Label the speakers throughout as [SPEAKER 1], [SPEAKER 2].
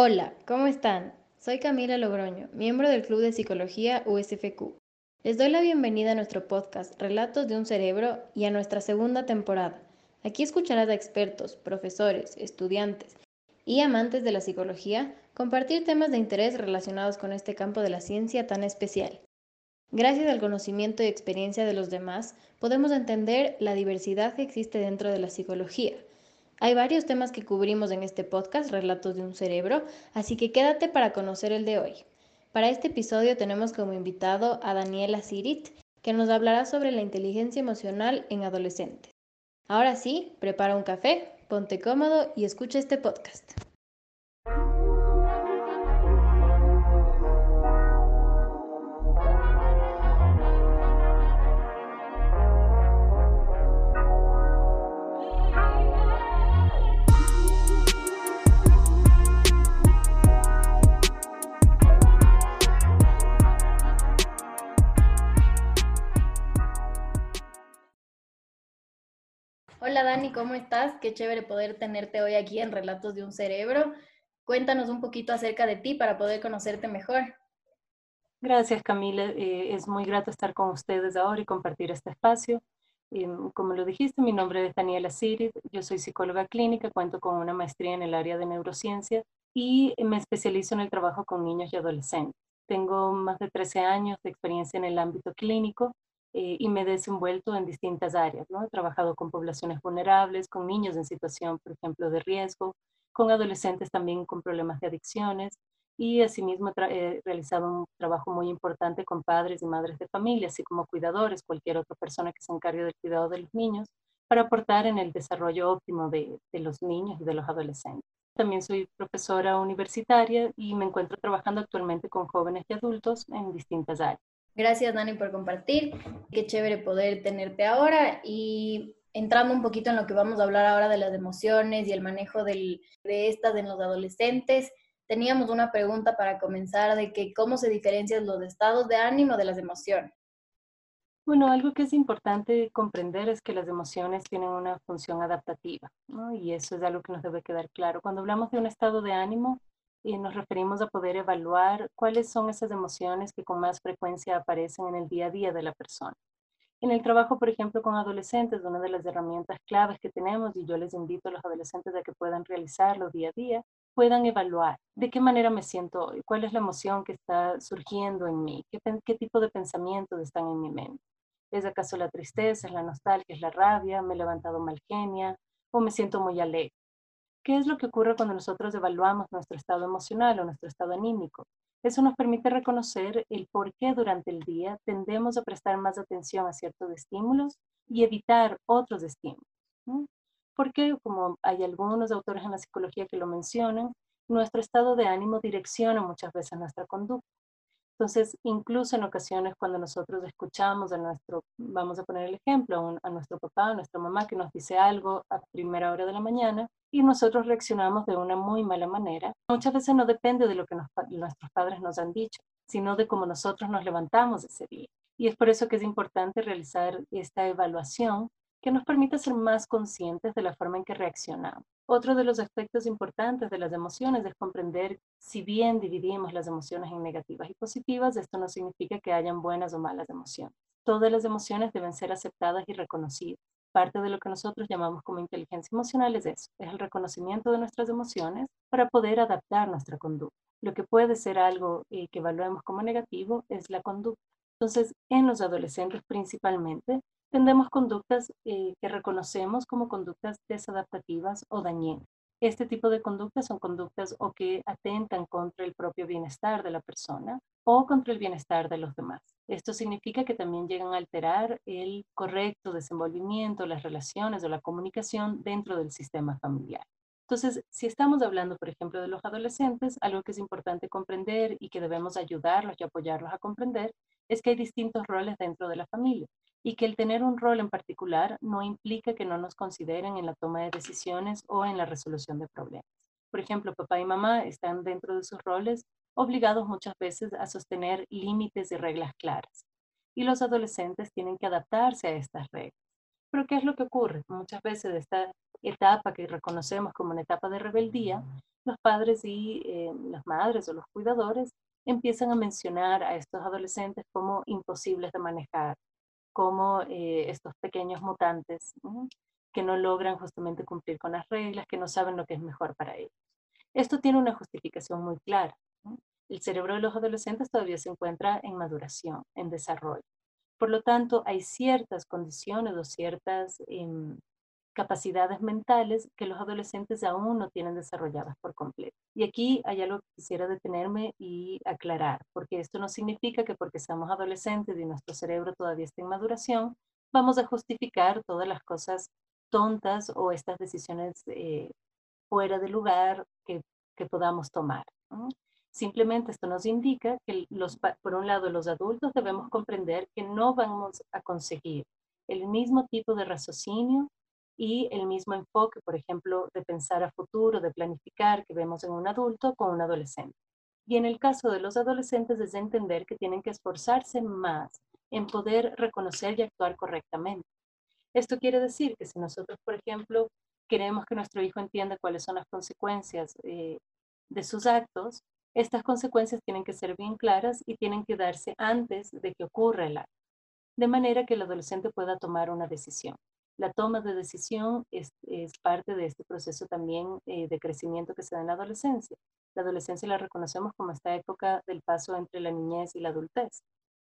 [SPEAKER 1] Hola, ¿cómo están? Soy Camila Logroño, miembro del Club de Psicología USFQ. Les doy la bienvenida a nuestro podcast Relatos de un Cerebro y a nuestra segunda temporada. Aquí escucharás a expertos, profesores, estudiantes y amantes de la psicología compartir temas de interés relacionados con este campo de la ciencia tan especial. Gracias al conocimiento y experiencia de los demás, podemos entender la diversidad que existe dentro de la psicología. Hay varios temas que cubrimos en este podcast, Relatos de un Cerebro, así que quédate para conocer el de hoy. Para este episodio tenemos como invitado a Daniela Sirit, que nos hablará sobre la inteligencia emocional en adolescentes. Ahora sí, prepara un café, ponte cómodo y escucha este podcast. Hola Dani, ¿cómo estás? Qué chévere poder tenerte hoy aquí en Relatos de un Cerebro. Cuéntanos un poquito acerca de ti para poder conocerte mejor.
[SPEAKER 2] Gracias Camila, eh, es muy grato estar con ustedes ahora y compartir este espacio. Em, como lo dijiste, mi nombre es Daniela Sirid, yo soy psicóloga clínica, cuento con una maestría en el área de neurociencia y me especializo en el trabajo con niños y adolescentes. Tengo más de 13 años de experiencia en el ámbito clínico eh, y me he desenvuelto en distintas áreas. ¿no? He trabajado con poblaciones vulnerables, con niños en situación, por ejemplo, de riesgo, con adolescentes también con problemas de adicciones y asimismo he realizado un trabajo muy importante con padres y madres de familia, así como cuidadores, cualquier otra persona que se encargue del cuidado de los niños, para aportar en el desarrollo óptimo de, de los niños y de los adolescentes. También soy profesora universitaria y me encuentro trabajando actualmente con jóvenes y adultos en distintas áreas.
[SPEAKER 1] Gracias, Dani, por compartir. Qué chévere poder tenerte ahora y entrando un poquito en lo que vamos a hablar ahora de las emociones y el manejo de estas en los adolescentes. Teníamos una pregunta para comenzar de que cómo se diferencian los estados de ánimo de las emociones.
[SPEAKER 2] Bueno, algo que es importante comprender es que las emociones tienen una función adaptativa, y eso es algo que nos debe quedar claro. Cuando hablamos de un estado de ánimo, y nos referimos a poder evaluar cuáles son esas emociones que con más frecuencia aparecen en el día a día de la persona. En el trabajo, por ejemplo, con adolescentes, una de las herramientas claves que tenemos, y yo les invito a los adolescentes a que puedan realizarlo día a día, puedan evaluar de qué manera me siento hoy, cuál es la emoción que está surgiendo en mí, qué, qué tipo de pensamientos están en mi mente. ¿Es acaso la tristeza, es la nostalgia, es la rabia, me he levantado mal genia o me siento muy alegre? ¿Qué es lo que ocurre cuando nosotros evaluamos nuestro estado emocional o nuestro estado anímico? Eso nos permite reconocer el por qué durante el día tendemos a prestar más atención a ciertos estímulos y evitar otros estímulos. Porque, como hay algunos autores en la psicología que lo mencionan, nuestro estado de ánimo direcciona muchas veces nuestra conducta. Entonces, incluso en ocasiones cuando nosotros escuchamos a nuestro, vamos a poner el ejemplo, a, nuestro papá, a nuestra mamá que nos dice algo a primera hora de la mañana y nosotros reaccionamos de una muy mala manera, muchas veces no depende de lo que nuestros padres nos han dicho, sino de cómo nosotros nos levantamos ese día. Y es por eso que es importante realizar esta evaluación que nos permite ser más conscientes de la forma en que reaccionamos. Otro de los aspectos importantes de las emociones es comprender si bien dividimos las emociones en negativas y positivas, esto no significa que hayan buenas o malas emociones. Todas las emociones deben ser aceptadas y reconocidas. Parte de lo que nosotros llamamos como inteligencia emocional es eso, es el reconocimiento de nuestras emociones para poder adaptar nuestra conducta. Lo que puede ser algo eh, que evaluemos como negativo es la conducta. Entonces, en los adolescentes principalmente, tendemos conductas eh, que reconocemos como conductas desadaptativas o dañinas. Este tipo de conductas son conductas o que atentan contra el propio bienestar de la persona o contra el bienestar de los demás. Esto significa que también llegan a alterar el correcto desenvolvimiento, las relaciones o la comunicación dentro del sistema familiar. Entonces, si estamos hablando, por ejemplo, de los adolescentes, algo que es importante comprender y que debemos ayudarlos y apoyarlos a comprender es que hay distintos roles dentro de la familia y que el tener un rol en particular no implica que no nos consideren en la toma de decisiones o en la resolución de problemas. Por ejemplo, papá y mamá están dentro de sus roles obligados muchas veces a sostener límites y reglas claras. Y los adolescentes tienen que adaptarse a estas reglas. Pero ¿qué es lo que ocurre? Muchas veces esta etapa que reconocemos como una etapa de rebeldía, los padres y eh, las madres o los cuidadores empiezan a mencionar a estos adolescentes como imposibles de manejar, como eh, estos pequeños mutantes que no logran justamente cumplir con las reglas, que no saben lo que es mejor para ellos. Esto tiene una justificación muy clara. El cerebro de los adolescentes todavía se encuentra en maduración, en desarrollo. Por lo tanto, hay ciertas condiciones o ciertas em, capacidades mentales que los adolescentes aún no tienen desarrolladas por completo. Y aquí hay algo que quisiera detenerme y aclarar, porque esto no significa que porque seamos adolescentes y nuestro cerebro todavía está en maduración, vamos a justificar todas las cosas tontas o estas decisiones eh, fuera de lugar que, que podamos tomar. Simplemente esto nos indica que, los, por un lado, los adultos debemos comprender que no vamos a conseguir el mismo tipo de raciocinio y el mismo enfoque, por ejemplo, de pensar a futuro, de planificar que vemos en un adulto con un adolescente. Y en el caso de los adolescentes es de entender que tienen que esforzarse más en poder reconocer y actuar correctamente. Esto quiere decir que si nosotros, por ejemplo, queremos que nuestro hijo entienda cuáles son las consecuencias eh, de sus actos, estas consecuencias tienen que ser bien claras y tienen que darse antes de que ocurra el acto, de manera que el adolescente pueda tomar una decisión. La toma de decisión es, parte de este proceso también eh, de crecimiento que se da en la adolescencia. La adolescencia la reconocemos como esta época del paso entre la niñez y la adultez.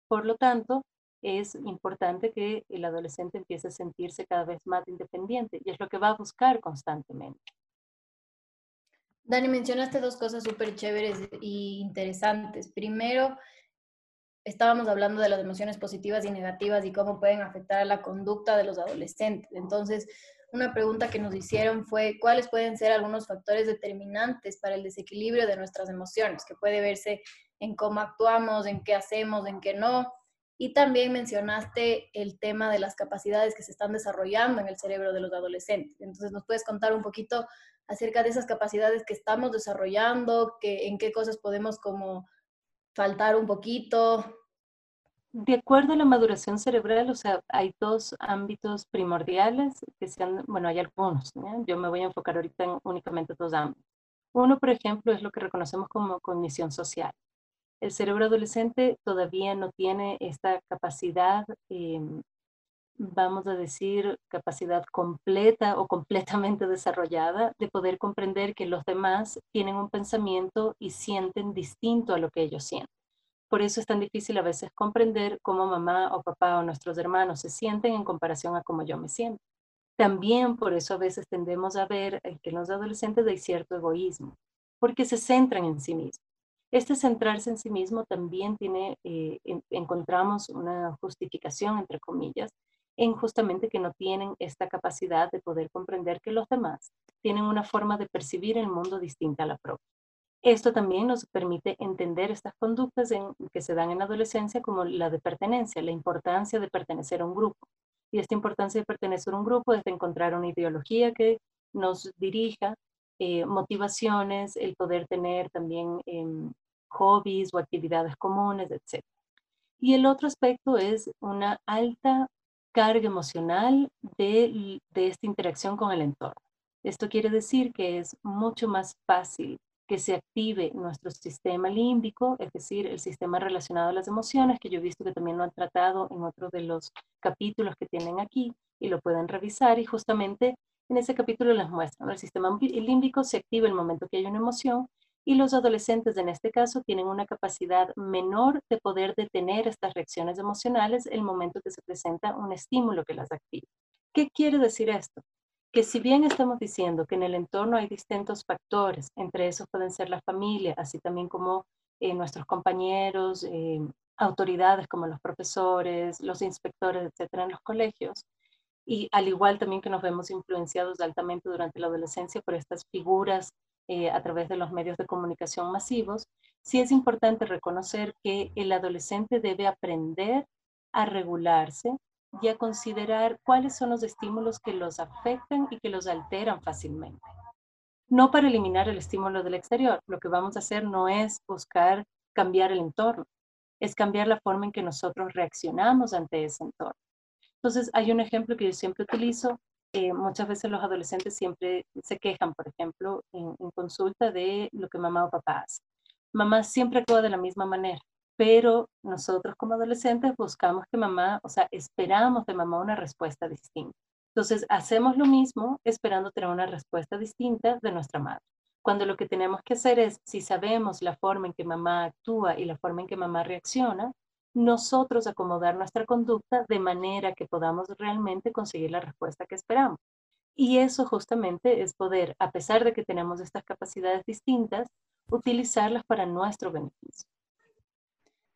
[SPEAKER 2] Por lo tanto, es importante que el adolescente empiece a sentirse cada vez más independiente y es lo que va a buscar constantemente.
[SPEAKER 1] Dani, mencionaste dos cosas súper chéveres e interesantes. Primero, estábamos hablando de las emociones positivas y negativas y cómo pueden afectar a la conducta de los adolescentes. Entonces, una pregunta que nos hicieron fue, ¿cuáles pueden ser algunos factores determinantes para el desequilibrio de nuestras emociones? Que puede verse en cómo actuamos, en qué hacemos, en qué no. Y también mencionaste el tema de las capacidades que se están desarrollando en el cerebro de los adolescentes. Entonces, ¿nos puedes contar un poquito acerca de esas capacidades que estamos desarrollando, que, en qué cosas podemos como faltar un poquito.
[SPEAKER 2] De acuerdo a la maduración cerebral, o sea, hay dos ámbitos primordiales que sean, bueno, hay algunos, yo me voy a enfocar ahorita en únicamente dos ámbitos. Uno, por ejemplo, es lo que reconocemos como cognición social. El cerebro adolescente todavía no tiene esta capacidad, em, vamos a decir, capacidad completa o completamente desarrollada de poder comprender que los demás tienen un pensamiento y sienten distinto a lo que ellos sienten. Por eso es tan difícil a veces comprender cómo mamá o papá o nuestros hermanos se sienten en comparación a cómo yo me siento. También por eso a veces tendemos a ver que en los adolescentes hay cierto egoísmo, porque se centran en sí mismos. Este centrarse en sí mismo también tiene, eh, encontramos una justificación, entre comillas, en justamente que no tienen esta capacidad de poder comprender que los demás tienen una forma de percibir el mundo distinta a la propia. Esto también nos permite entender estas conductas que se dan en la adolescencia como la de pertenencia, la importancia de pertenecer a un grupo. Y esta importancia de pertenecer a un grupo es de encontrar una ideología que nos dirija, eh, motivaciones, el poder tener también em, hobbies o actividades comunes, etc. Y el otro aspecto es una alta carga emocional de, esta interacción con el entorno. Esto quiere decir que es mucho más fácil que se active nuestro sistema límbico, es decir, el sistema relacionado a las emociones, que yo he visto que también lo han tratado en otro de los capítulos que tienen aquí y lo pueden revisar y justamente en ese capítulo les muestran, el sistema límbico se activa el momento que hay una emoción y los adolescentes en este caso tienen una capacidad menor de poder detener estas reacciones emocionales el momento que se presenta un estímulo que las activa. ¿Qué quiere decir esto? que si bien estamos diciendo que en el entorno hay distintos factores, entre esos pueden ser la familia, así también como eh, nuestros compañeros, eh, autoridades como los profesores, los inspectores, etcétera, en los colegios, y al igual también que nos vemos influenciados altamente durante la adolescencia por estas figuras eh, a través de los medios de comunicación masivos, sí es importante reconocer que el adolescente debe aprender a regularse y a considerar cuáles son los estímulos que los afectan y que los alteran fácilmente. No para eliminar el estímulo del exterior, lo que vamos a hacer no es buscar cambiar el entorno, es cambiar la forma en que nosotros reaccionamos ante ese entorno. Entonces, hay un ejemplo que yo siempre utilizo muchas veces los adolescentes siempre se quejan, por ejemplo, en, en, consulta de lo que mamá o papá hace. Mamá siempre actúa de la misma manera, pero nosotros como adolescentes buscamos que mamá, o sea, esperamos de mamá una respuesta distinta. Entonces, hacemos lo mismo esperando tener una respuesta distinta de nuestra madre. Cuando lo que tenemos que hacer es, si sabemos la forma en que mamá actúa y la forma en que mamá reacciona, nosotros acomodar nuestra conducta de manera que podamos realmente conseguir la respuesta que esperamos. Y eso justamente es poder, a pesar de que tenemos estas capacidades distintas, utilizarlas para nuestro beneficio.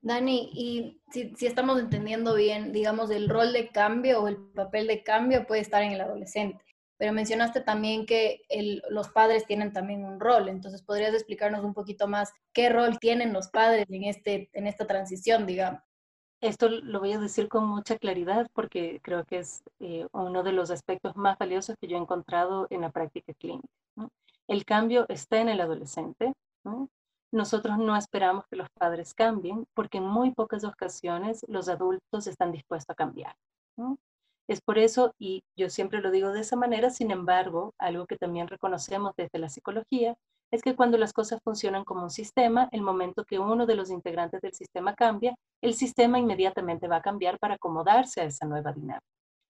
[SPEAKER 1] Dani, y si, si, estamos entendiendo bien, digamos, el rol de cambio o el papel de cambio puede estar en el adolescente, pero mencionaste también que el, los padres tienen también un rol, entonces podrías explicarnos un poquito más qué rol tienen los padres en, este, en esta transición, digamos.
[SPEAKER 2] Esto lo voy a decir con mucha claridad porque creo que es eh, uno de los aspectos más valiosos que yo he encontrado en la práctica clínica. El cambio está en el adolescente. ¿no? Nosotros no esperamos que los padres cambien porque en muy pocas ocasiones los adultos están dispuestos a cambiar. Es por eso, y yo siempre lo digo de esa manera, sin embargo, algo que también reconocemos desde la psicología, es que cuando las cosas funcionan como un sistema, el momento que uno de los integrantes del sistema cambia, el sistema inmediatamente va a cambiar para acomodarse a esa nueva dinámica.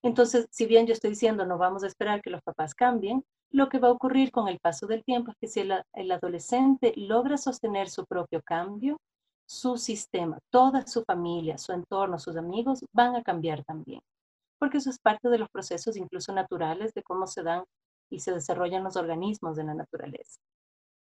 [SPEAKER 2] Entonces, si bien yo estoy diciendo no vamos a esperar que los papás cambien, lo que va a ocurrir con el paso del tiempo es que si el, el adolescente logra sostener su propio cambio, su sistema, toda su familia, su entorno, sus amigos van a cambiar también porque eso es parte de los procesos incluso naturales de cómo se dan y se desarrollan los organismos de la naturaleza.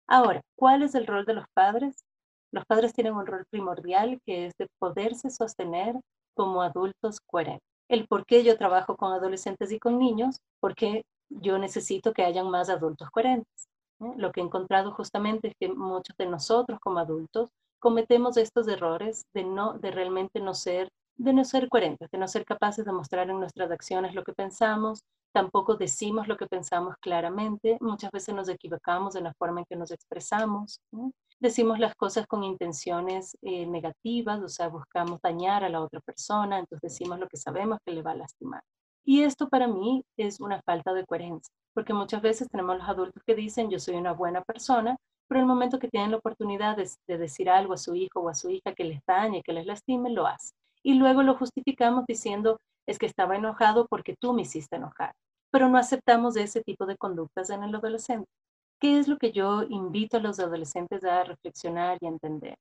[SPEAKER 2] Ahora, ¿cuál es el rol de los padres? Los padres tienen un rol primordial que es de poderse sostener como adultos coherentes. El por qué yo trabajo con adolescentes y con niños, porque yo necesito que hayan más adultos coherentes. Lo que he encontrado justamente es que muchos de nosotros como adultos cometemos estos errores de, no, de realmente no ser de no ser coherentes, de no ser capaces de mostrar en nuestras acciones lo que pensamos, tampoco decimos lo que pensamos claramente, muchas veces nos equivocamos en la forma en que nos expresamos, decimos las cosas con intenciones eh, negativas, o sea, buscamos dañar a la otra persona, entonces decimos lo que sabemos que le va a lastimar. Y esto para mí es una falta de coherencia, porque muchas veces tenemos los adultos que dicen yo soy una buena persona, pero el momento que tienen la oportunidad de, de decir algo a su hijo o a su hija que les dañe, que les lastime, lo hacen y luego lo justificamos diciendo es que estaba enojado porque tú me hiciste enojar, pero no aceptamos ese tipo de conductas en el adolescente. ¿Qué es lo que yo invito a los adolescentes a reflexionar y entender?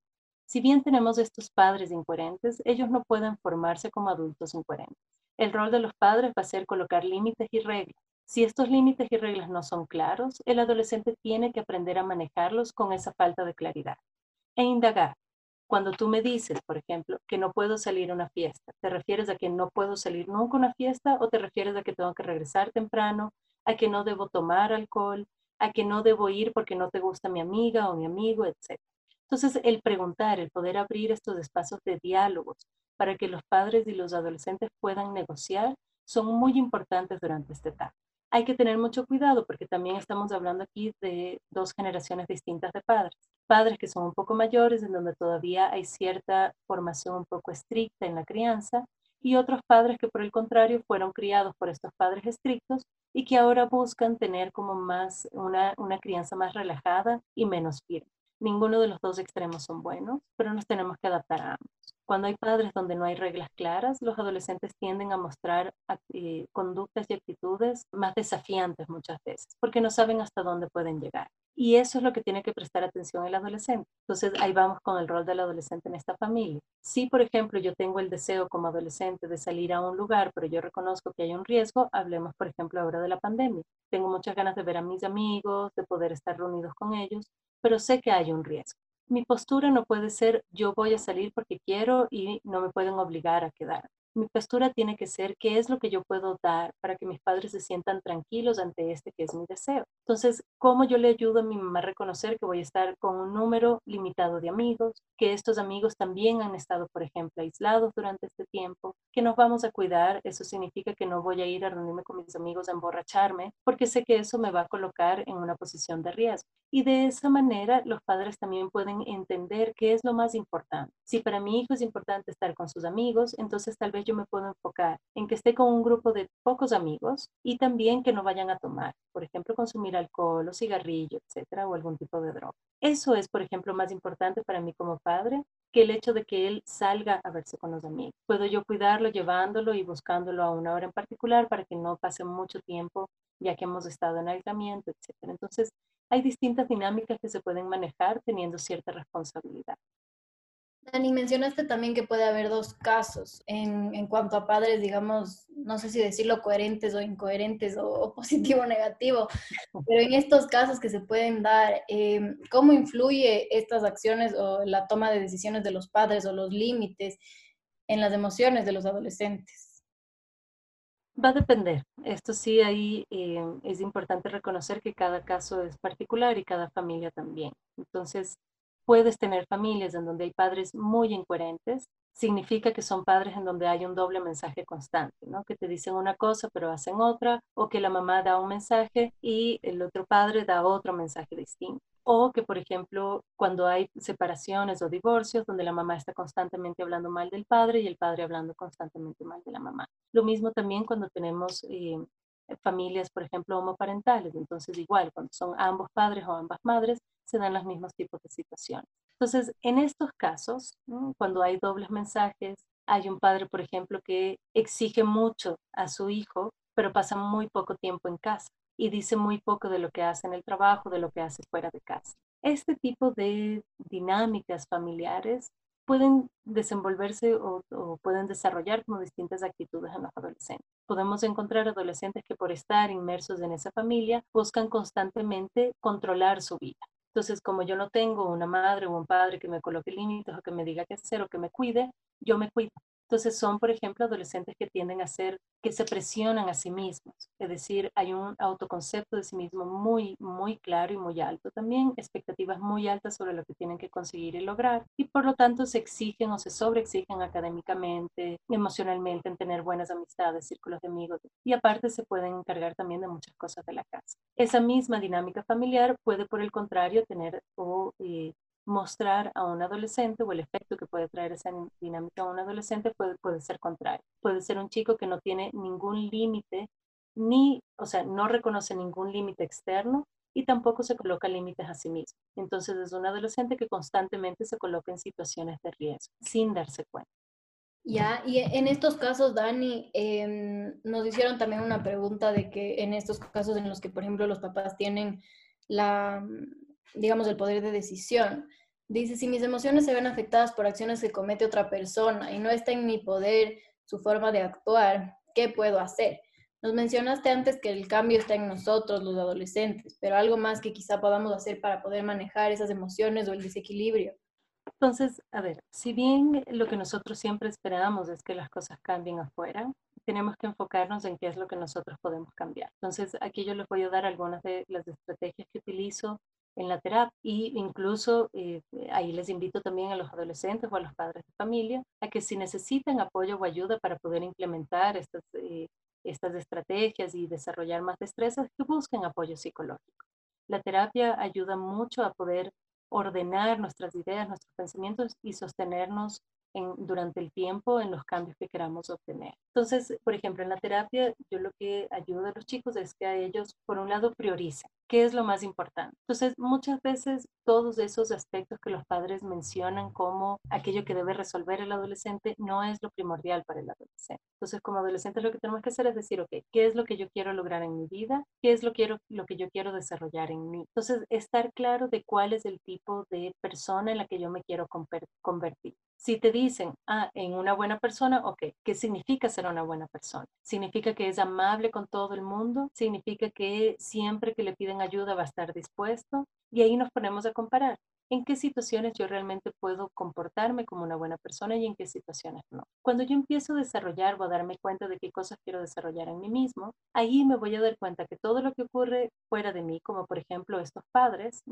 [SPEAKER 2] Si bien tenemos estos padres incoherentes, ellos no pueden formarse como adultos incoherentes. El rol de los padres va a ser colocar límites y reglas. Si estos límites y reglas no son claros, el adolescente tiene que aprender a manejarlos con esa falta de claridad e indagar cuando tú me dices, por ejemplo, que no puedo salir a una fiesta, ¿te refieres a que no puedo salir nunca a una fiesta o te refieres a que tengo que regresar temprano, a que no debo tomar alcohol, a que no debo ir porque no te gusta mi amiga o mi amigo, etcétera? Entonces, el preguntar, el poder abrir estos espacios de diálogos para que los padres y los adolescentes puedan negociar son muy importantes durante este etapa hay que tener mucho cuidado porque también estamos hablando aquí de dos generaciones distintas de padres. Padres que son un poco mayores, en donde todavía hay cierta formación un poco estricta en la crianza, y otros padres que por el contrario fueron criados por estos padres estrictos y que ahora buscan tener como más una, una crianza más relajada y menos firme. Ninguno de los dos extremos son buenos, pero nos tenemos que adaptar a ambos. Cuando hay padres donde no hay reglas claras, los adolescentes tienden a mostrar eh, conductas y actitudes más desafiantes muchas veces, porque no saben hasta dónde pueden llegar. Y eso es lo que tiene que prestar atención el adolescente. Entonces ahí vamos con el rol del adolescente en esta familia. Si, por ejemplo, yo tengo el deseo como adolescente de salir a un lugar, pero yo reconozco que hay un riesgo, hablemos, por ejemplo, ahora de la pandemia. Tengo muchas ganas de ver a mis amigos, de poder estar reunidos con ellos, pero sé que hay un riesgo. Mi postura no puede ser yo voy a salir porque quiero y no me pueden obligar a quedar mi postura tiene que ser qué es lo que yo puedo dar para que mis padres se sientan tranquilos ante este que es mi deseo. Entonces, ¿cómo yo le ayudo a mi mamá a reconocer que voy a estar con un número limitado de amigos, que estos amigos también han estado, por ejemplo, aislados durante este tiempo, que nos vamos a cuidar? Eso significa que no voy a ir a reunirme con mis amigos a emborracharme, porque sé que eso me va a colocar en una posición de riesgo. Y de esa manera los padres también pueden entender qué es lo más importante. Si para mi hijo es importante estar con sus amigos, entonces tal vez yo me puedo enfocar en que esté con un grupo de pocos amigos y también que no vayan a tomar, por ejemplo, consumir alcohol o cigarrillo, etcétera, o algún tipo de droga. Eso es, por ejemplo, más importante para mí como padre que el hecho de que él salga a verse con los amigos. Puedo yo cuidarlo llevándolo y buscándolo a una hora en particular para que no pase mucho tiempo ya que hemos estado en aislamiento, etcétera. Entonces, hay distintas dinámicas que se pueden manejar teniendo cierta responsabilidad.
[SPEAKER 1] Dani, mencionaste también que puede haber dos casos en, en, cuanto a padres, digamos, no sé si decirlo coherentes o incoherentes o, positivo o negativo, pero en estos casos que se pueden dar, eh, ¿cómo influye estas acciones o la toma de decisiones de los padres o los límites en las emociones de los adolescentes?
[SPEAKER 2] Va a depender. Esto sí, ahí eh, es importante reconocer que cada caso es particular y cada familia también. Entonces, puedes tener familias en donde hay padres muy incoherentes, significa que son padres en donde hay un doble mensaje constante, ¿no? Que te dicen una cosa pero hacen otra, o que la mamá da un mensaje y el otro padre da otro mensaje distinto. O que, por ejemplo, cuando hay separaciones o divorcios, donde la mamá está constantemente hablando mal del padre y el padre hablando constantemente mal de la mamá. Lo mismo también cuando tenemos eh, familias, por ejemplo, homoparentales. Entonces, igual, cuando son ambos padres o ambas madres, se dan los mismos tipos de situaciones. Entonces, en estos casos, cuando hay dobles mensajes, hay un padre, por ejemplo, que exige mucho a su hijo, pero pasa muy poco tiempo en casa y dice muy poco de lo que hace en el trabajo, de lo que hace fuera de casa. Este tipo de dinámicas familiares pueden desenvolverse o, pueden desarrollar como distintas actitudes en los adolescentes. Podemos encontrar adolescentes que por estar inmersos en esa familia buscan constantemente controlar su vida. Entonces, como yo no tengo una madre o un padre que me coloque límites o que me diga qué hacer o que me cuide, yo me cuido. Entonces son, por ejemplo, adolescentes que tienden a ser, que se presionan a sí mismos. Es decir, hay un autoconcepto de sí mismo muy, muy claro y muy alto. También expectativas muy altas sobre lo que tienen que conseguir y lograr. Y por lo tanto se exigen o se sobreexigen académicamente, emocionalmente, en tener buenas amistades, círculos de amigos. Y aparte se pueden encargar también de muchas cosas de la casa. Esa misma dinámica familiar puede, por el contrario, tener o eh, mostrar a un adolescente o el efecto que puede traer esa dinámica a un adolescente puede, puede ser contrario. Puede ser un chico que no tiene ningún límite, ni, o sea, no reconoce ningún límite externo y tampoco se coloca límites a sí mismo. Entonces es un adolescente que constantemente se coloca en situaciones de riesgo sin darse cuenta.
[SPEAKER 1] Ya, y en estos casos, Dani, em, nos hicieron también una pregunta de que en estos casos en los que, por ejemplo, los papás tienen la, digamos, el poder de decisión. Dice, si mis emociones se ven afectadas por acciones que comete otra persona y no está en mi poder su forma de actuar, ¿qué puedo hacer? Nos mencionaste antes que el cambio está en nosotros, los adolescentes, pero algo más que quizá podamos hacer para poder manejar esas emociones o el desequilibrio.
[SPEAKER 2] Entonces, a ver, si bien lo que nosotros siempre esperamos es que las cosas cambien afuera, tenemos que enfocarnos en qué es lo que nosotros podemos cambiar. Entonces, aquí yo les voy a dar algunas de las estrategias que utilizo en la terapia y incluso eh, ahí les invito también a los adolescentes o a los padres de familia a que si necesitan apoyo o ayuda para poder implementar estas, eh, estas estrategias y desarrollar más destrezas, que busquen apoyo psicológico. La terapia ayuda mucho a poder ordenar nuestras ideas, nuestros pensamientos y sostenernos durante el tiempo en los cambios que queramos obtener. Entonces, por ejemplo, en la terapia, yo lo que ayudo a los chicos es que a ellos, por un lado, prioricen qué es lo más importante. Entonces, muchas veces todos esos aspectos que los padres mencionan como aquello que debe resolver el adolescente no es lo primordial para el adolescente. Entonces, como adolescentes lo que tenemos que hacer es decir, ok, ¿qué es lo que yo quiero lograr en mi vida? ¿Qué es lo, quiero, lo que yo quiero desarrollar en mí? Entonces, estar claro de cuál es el tipo de persona en la que yo me quiero convertir. Si te dicen, ah, en una buena persona, ok, ¿qué significa ser una buena persona? ¿Significa que es amable con todo el mundo? ¿Significa que siempre que le piden ayuda va a estar dispuesto? Y ahí nos ponemos a comparar en qué situaciones yo realmente puedo comportarme como una buena persona y en qué situaciones no. Cuando yo empiezo a desarrollar o a darme cuenta de qué cosas quiero desarrollar en mí mismo, ahí me voy a dar cuenta que todo lo que ocurre fuera de mí, como por ejemplo estos padres,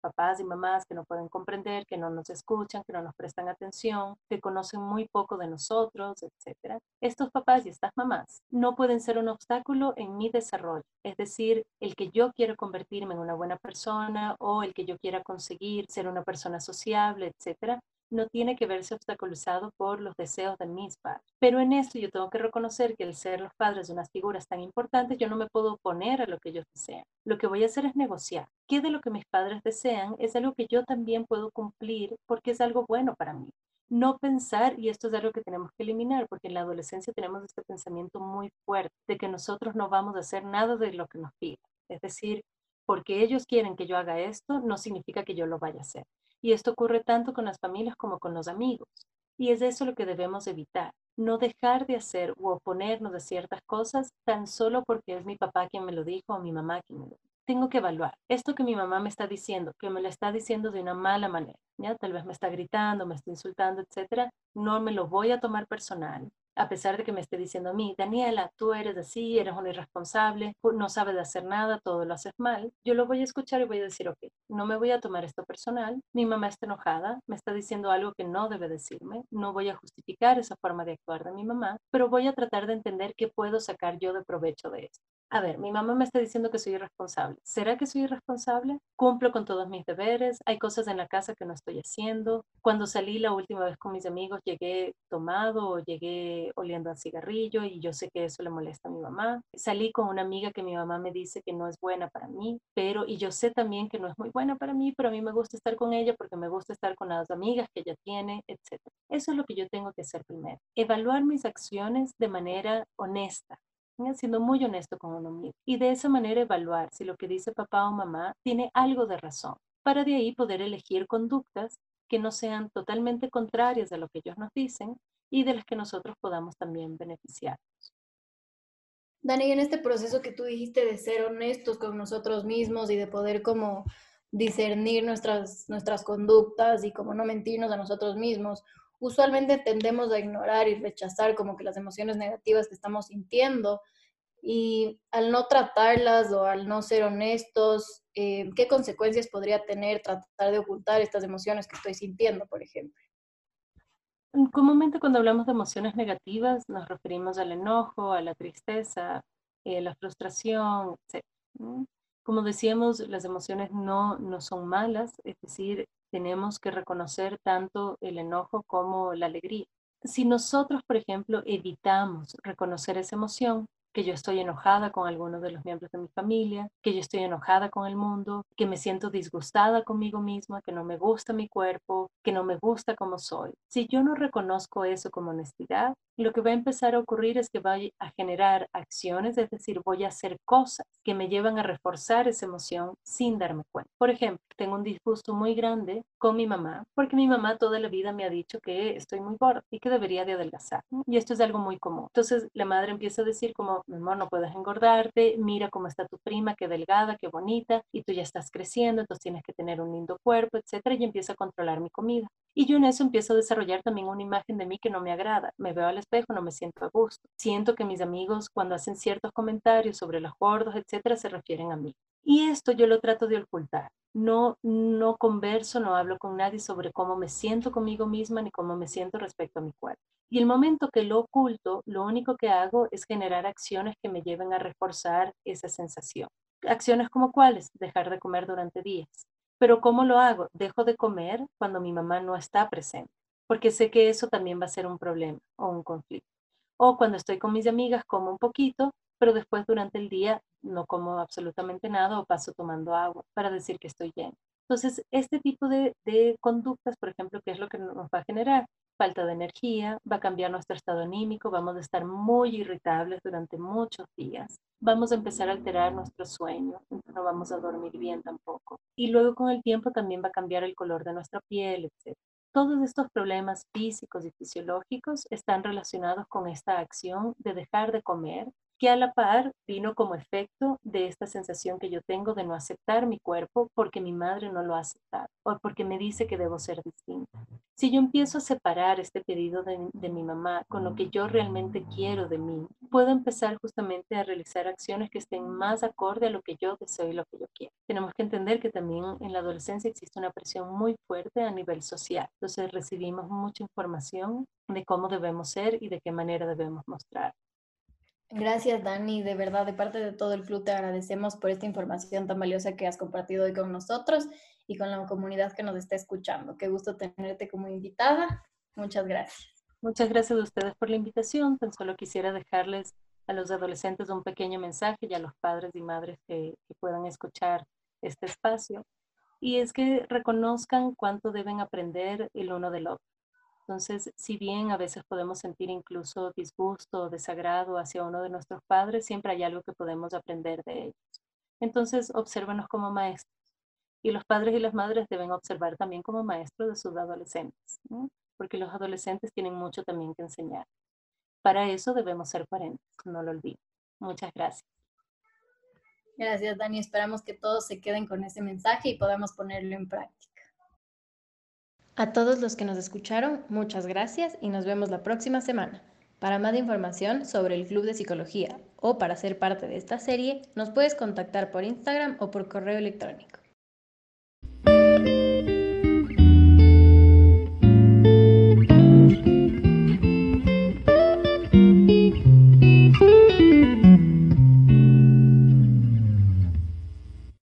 [SPEAKER 2] papás y mamás que no pueden comprender, que no nos escuchan, que no nos prestan atención, que conocen muy poco de nosotros, etc. Estos papás y estas mamás no pueden ser un obstáculo en mi desarrollo. Es decir, el que yo quiero convertirme en una buena persona o el que yo quiera conseguir ser una persona sociable, etcétera, no tiene que verse obstaculizado por los deseos de mis padres. Pero en esto yo tengo que reconocer que el ser los padres de unas figuras tan importantes, yo no me puedo oponer a lo que ellos desean. Lo que voy a hacer es negociar. ¿Qué de lo que mis padres desean es algo que yo también puedo cumplir porque es algo bueno para mí? no pensar, y esto es algo que tenemos que eliminar, porque en la adolescencia tenemos este pensamiento muy fuerte de que nosotros no vamos a hacer nada de lo que nos piden. Es decir, porque ellos quieren que yo haga esto, no significa que yo lo vaya a hacer. Y esto ocurre tanto con las familias como con los amigos. Y es eso lo que debemos evitar. No dejar de hacer o oponernos de ciertas cosas tan solo porque es mi papá quien me lo dijo o mi mamá quien me lo dijo. Tengo que evaluar esto que mi mamá me está diciendo, que me lo está diciendo de una mala manera, ya tal vez me está gritando, me está insultando, etcétera, no me lo voy a tomar personal a pesar de que me esté diciendo a mí, Daniela, tú eres así, eres una irresponsable, no sabes hacer nada, todo lo haces mal, yo lo voy a escuchar y voy a decir, ok, no me voy a tomar esto personal, mi mamá está enojada, me está diciendo algo que no debe decirme, no voy a justificar esa forma de actuar de mi mamá, pero voy a tratar de entender qué puedo sacar yo de provecho de esto a ver, mi mamá me está diciendo que soy irresponsable. ¿Será que soy irresponsable? ¿Cumplo con todos mis deberes? ¿Hay cosas en la casa que no estoy haciendo? Cuando salí la última vez con mis amigos llegué tomado o llegué oliendo a cigarrillo y yo sé que eso le molesta a mi mamá. Salí con una amiga que mi mamá me dice que no es buena para mí, pero y yo sé también que no es muy buena para mí, pero a mí me gusta estar con ella porque me gusta estar con las amigas que ella tiene, etc. Eso es lo que yo tengo que hacer primero. Evaluar mis acciones de manera honesta siendo muy honesto con uno mismo y de esa manera evaluar si lo que dice papá o mamá tiene algo de razón, para de ahí poder elegir conductas que no sean totalmente contrarias a lo que ellos nos dicen y de las que nosotros podamos también beneficiarnos.
[SPEAKER 1] Dani, en este proceso que tú dijiste de ser honestos con nosotros mismos y de poder como discernir nuestras, nuestras conductas y como no mentirnos a nosotros mismos, usualmente tendemos a ignorar y rechazar como que las emociones negativas que estamos sintiendo y al no tratarlas o al no ser honestos, eh, ¿qué consecuencias podría tener tratar de ocultar estas emociones que estoy sintiendo, por ejemplo?
[SPEAKER 2] Comúnmente cuando hablamos de emociones negativas nos referimos al enojo, a la tristeza, eh, la frustración, etc. Como decíamos, las emociones no, no son malas, es decir, tenemos que reconocer tanto el enojo como la alegría. Si nosotros, por ejemplo, evitamos reconocer esa emoción, que yo estoy enojada con alguno de los miembros de mi familia, que yo estoy enojada con el mundo, que me siento disgustada conmigo misma, que no me gusta mi cuerpo, que no me gusta como soy. Si yo no reconozco eso como honestidad, lo que va a empezar a ocurrir es que voy a generar acciones, es decir, voy a hacer cosas que me llevan a reforzar esa emoción sin darme cuenta. Por ejemplo, tengo un disgusto muy grande con mi mamá porque mi mamá toda la vida me ha dicho que estoy muy gorda y que debería de adelgazar. Y esto es algo muy común. Entonces la madre empieza a decir como, mi amor, no puedes engordarte, mira cómo está tu prima, qué delgada, qué bonita, y tú ya estás creciendo, entonces tienes que tener un lindo cuerpo, etcétera, y empieza a controlar mi comida. Y yo en eso empiezo a desarrollar también una imagen de mí que no me agrada. Me veo al espejo, no me siento a gusto. Siento que mis amigos cuando hacen ciertos comentarios sobre los gordos, etcétera, se refieren a mí. Y esto yo lo trato de ocultar. No, no converso, no hablo con nadie sobre cómo me siento conmigo misma ni cómo me siento respecto a mi cuerpo. Y el momento que lo oculto, lo único que hago es generar acciones que me lleven a reforzar esa sensación. Acciones como cuáles? Dejar de comer durante días, pero ¿cómo lo hago? Dejo de comer cuando mi mamá no está presente, porque sé que eso también va a ser un problema o un conflicto. O cuando estoy con mis amigas como un poquito, pero después durante el día no como absolutamente nada o paso tomando agua para decir que estoy llena. Entonces, este tipo de, de conductas, por ejemplo, ¿qué es lo que nos va a generar? Falta de energía, va a cambiar nuestro estado anímico, vamos a estar muy irritables durante muchos días, vamos a empezar a alterar nuestro sueño, no vamos a dormir bien tampoco. Y luego con el tiempo también va a cambiar el color de nuestra piel, etc. Todos estos problemas físicos y fisiológicos están relacionados con esta acción de dejar de comer que a la par vino como efecto de esta sensación que yo tengo de no aceptar mi cuerpo porque mi madre no lo ha aceptado o porque me dice que debo ser distinta. Si yo empiezo a separar este pedido de, de, mi mamá con lo que yo realmente quiero de mí, puedo empezar justamente a realizar acciones que estén más acorde a lo que yo deseo y lo que yo quiero. Tenemos que entender que también en la adolescencia existe una presión muy fuerte a nivel social. Entonces recibimos mucha información de cómo debemos ser y de qué manera debemos mostrar.
[SPEAKER 1] Gracias, Dani. De verdad, de parte de todo el club te agradecemos por esta información tan valiosa que has compartido hoy con nosotros. y con la comunidad que nos está escuchando. Qué gusto tenerte como invitada. Muchas gracias.
[SPEAKER 2] Muchas gracias a ustedes por la invitación. Tan solo quisiera dejarles a los adolescentes un pequeño mensaje y a los padres y madres que, que puedan escuchar este espacio. Y es que reconozcan cuánto deben aprender el uno del otro. Entonces, si bien a veces podemos sentir incluso disgusto o desagrado hacia uno de nuestros padres, siempre hay algo que podemos aprender de ellos. Entonces, obsérvenos como maestros. Y los padres y las madres deben observar también como maestros de sus adolescentes, porque los adolescentes tienen mucho también que enseñar. Para eso debemos ser coherentes, no lo olviden. Muchas gracias.
[SPEAKER 1] Gracias, Dani. Esperamos que todos se queden con ese mensaje y podamos ponerlo en práctica. A todos los que nos escucharon, muchas gracias y nos vemos la próxima semana. Para más información sobre el Club de Psicología o para ser parte de esta serie, nos puedes contactar por Instagram o por correo electrónico.